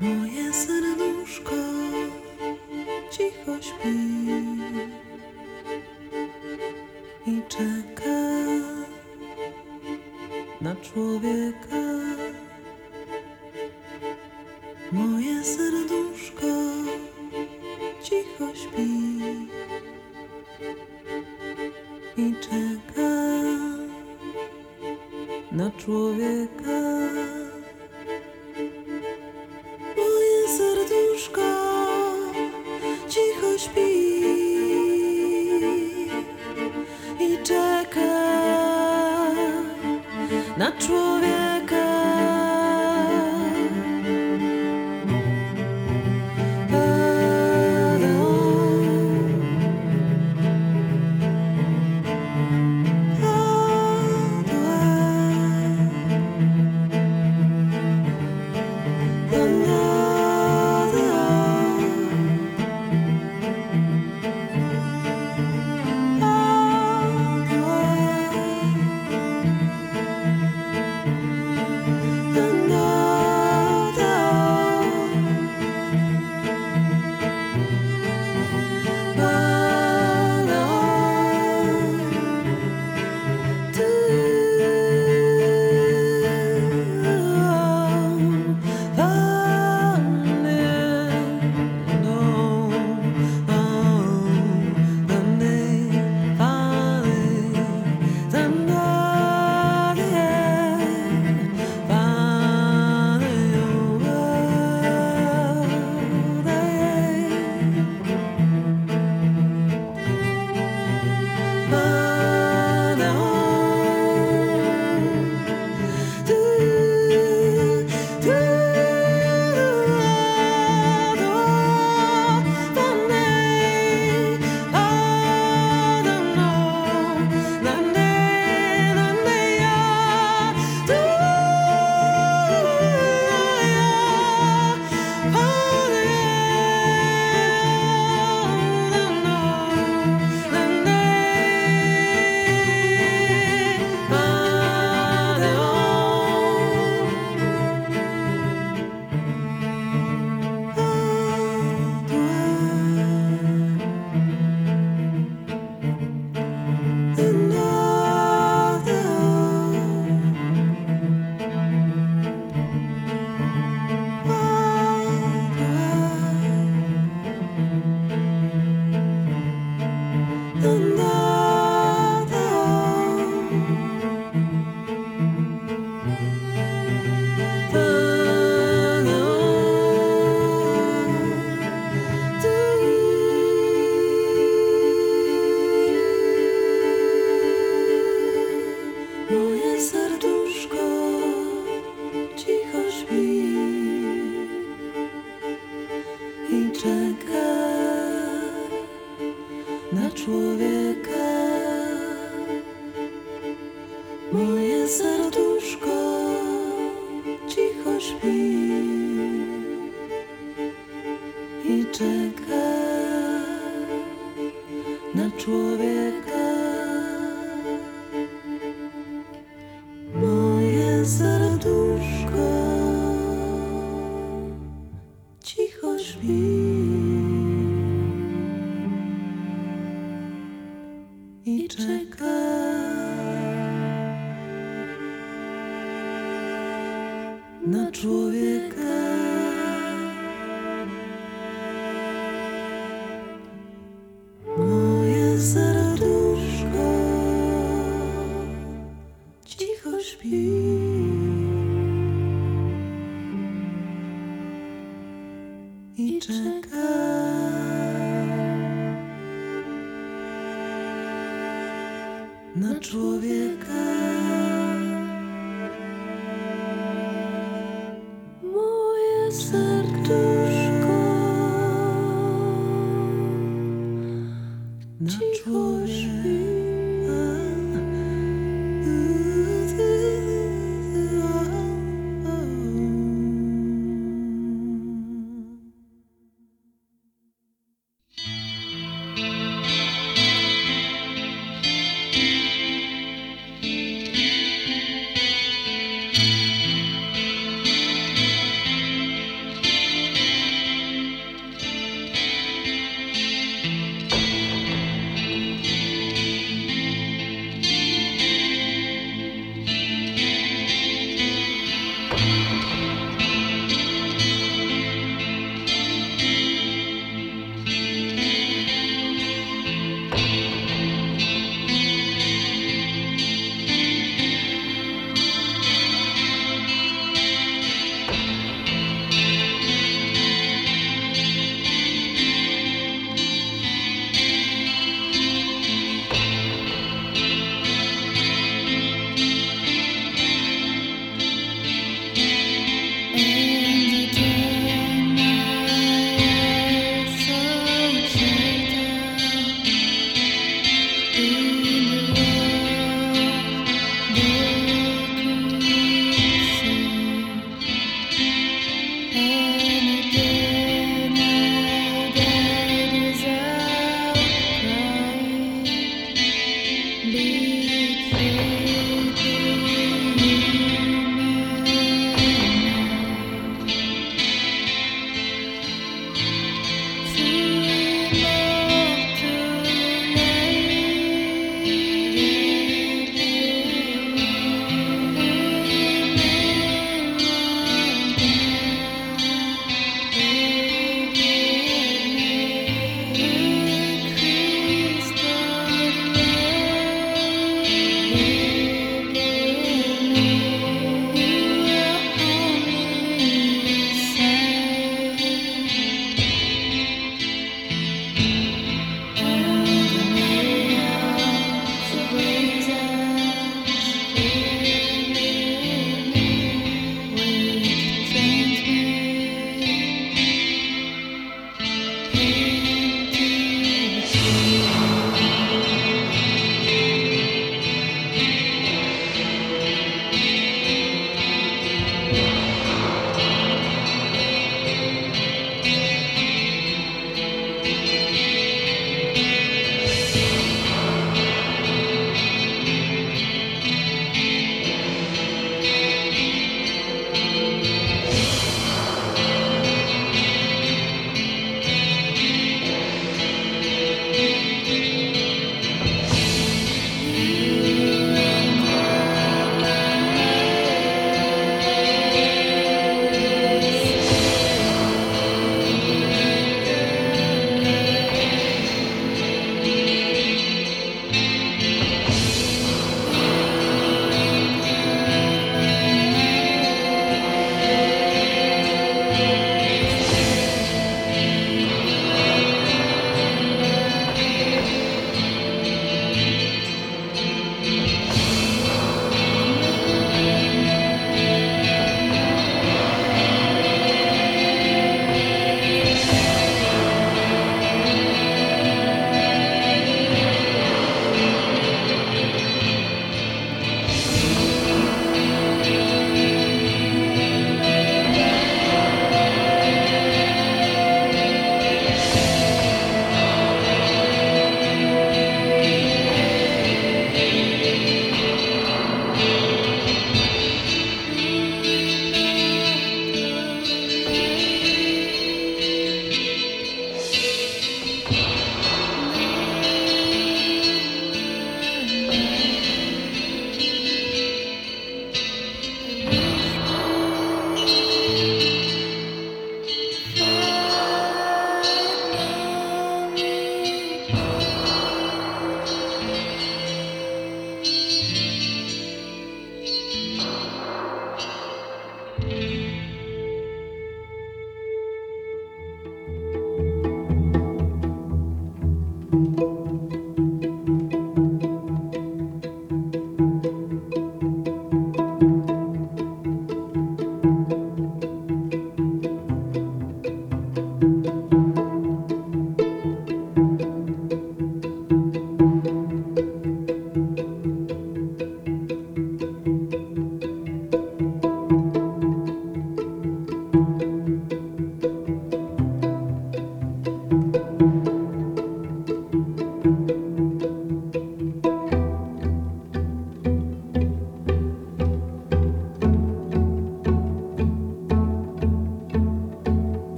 Moje serduszko cicho śpi i czeka na człowieka.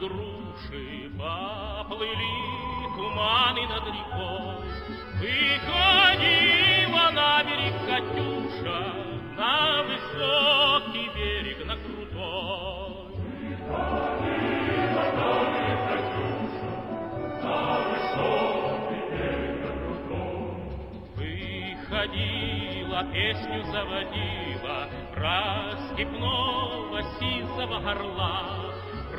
Груши, Поплыли туманы над рекой. Выходила на берег Катюша, На высокий берег, на крутой. Выходила, песню заводила Про степного сизого орла,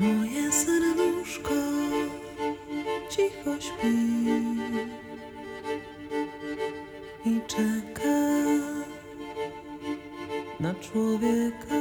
Moje serduszko cicho śpi i czeka na człowieka.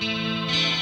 Música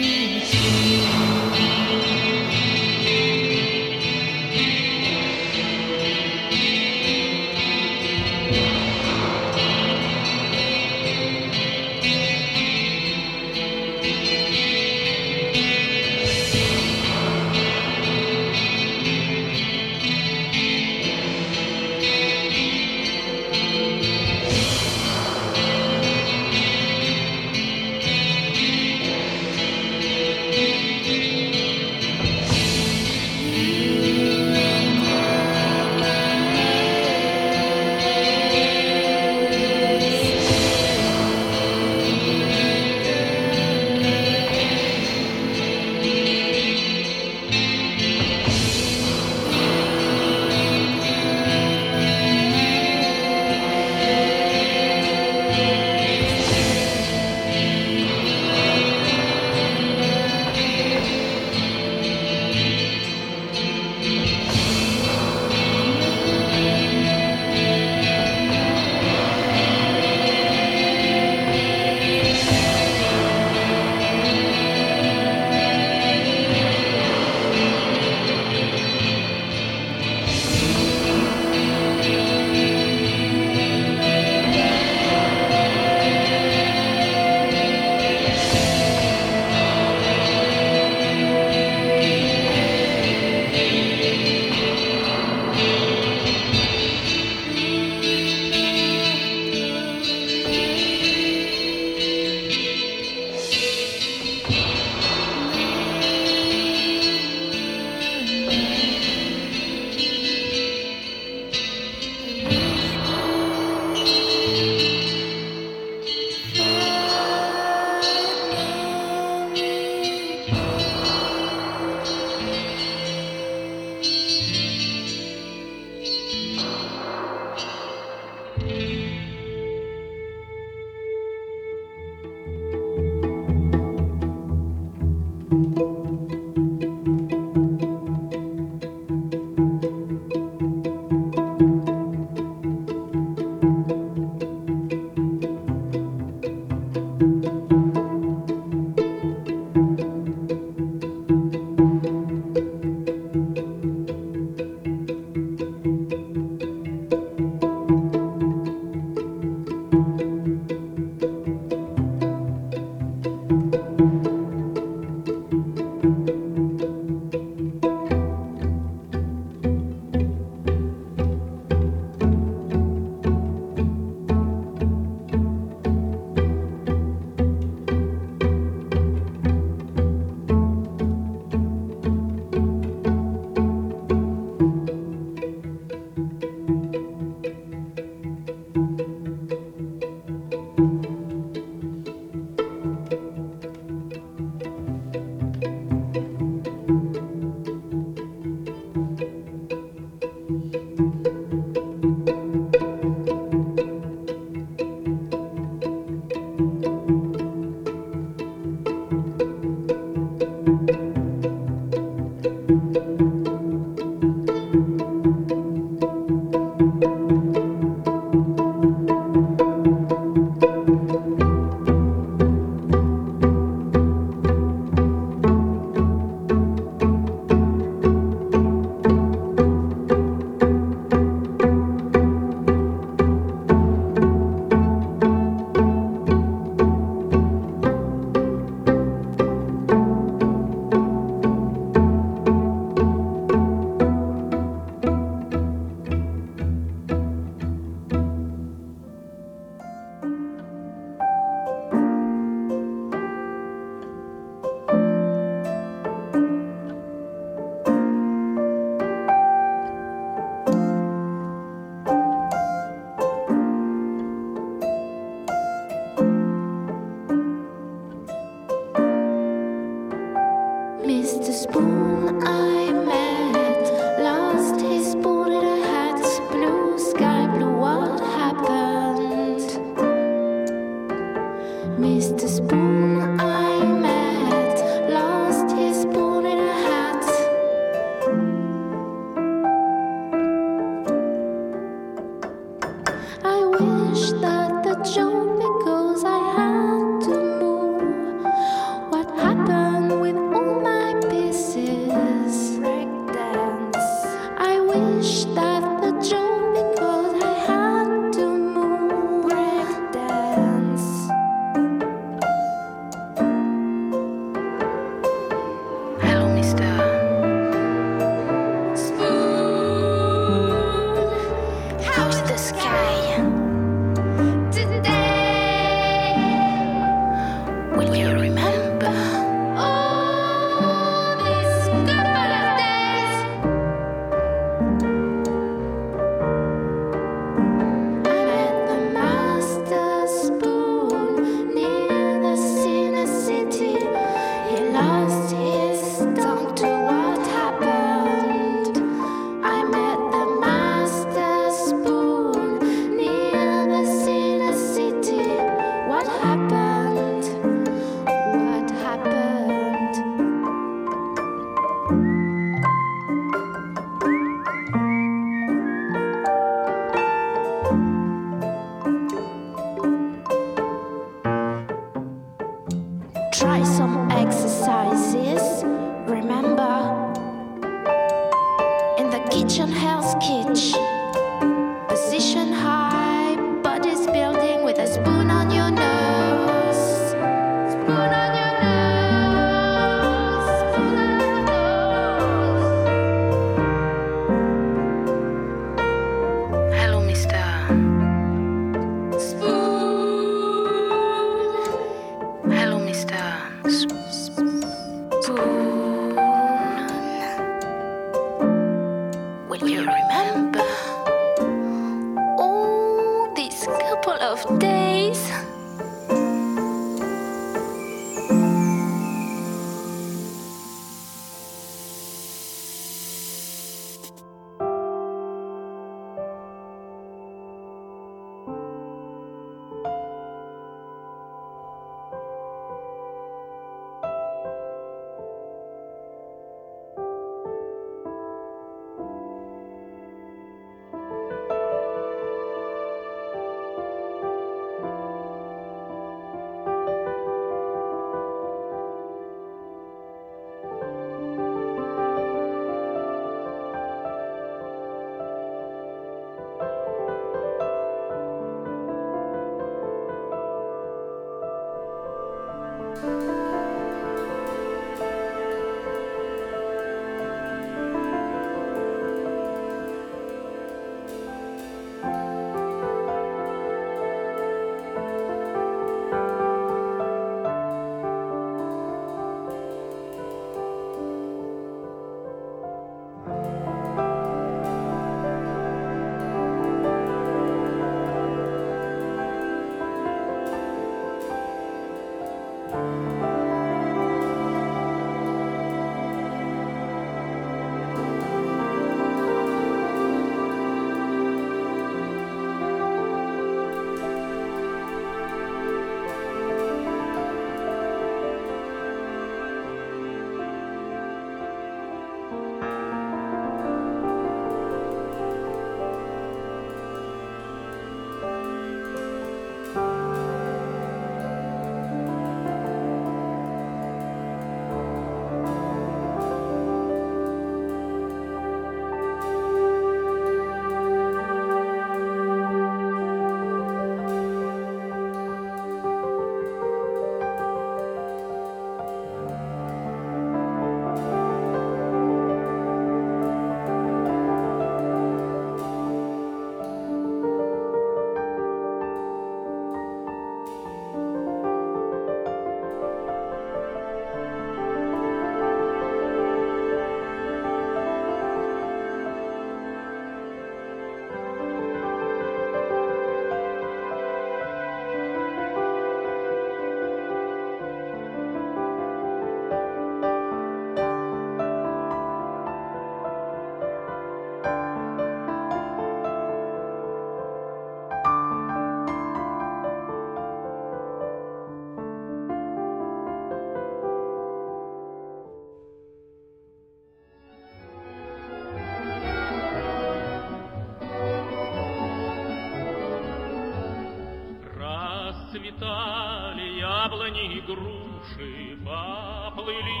груши, Поплыли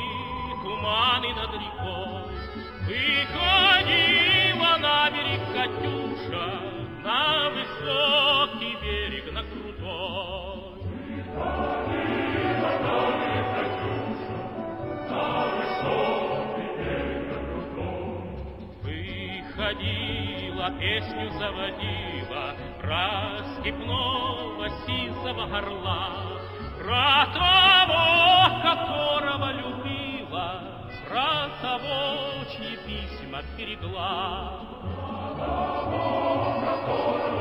туманы над рекой. Выходила на берег Катюша, На высокий берег, на крутой. Выходила, песню заводила Про степного сизого орла, Про того, которого любила, Про того, чьи письма берегла. Пусть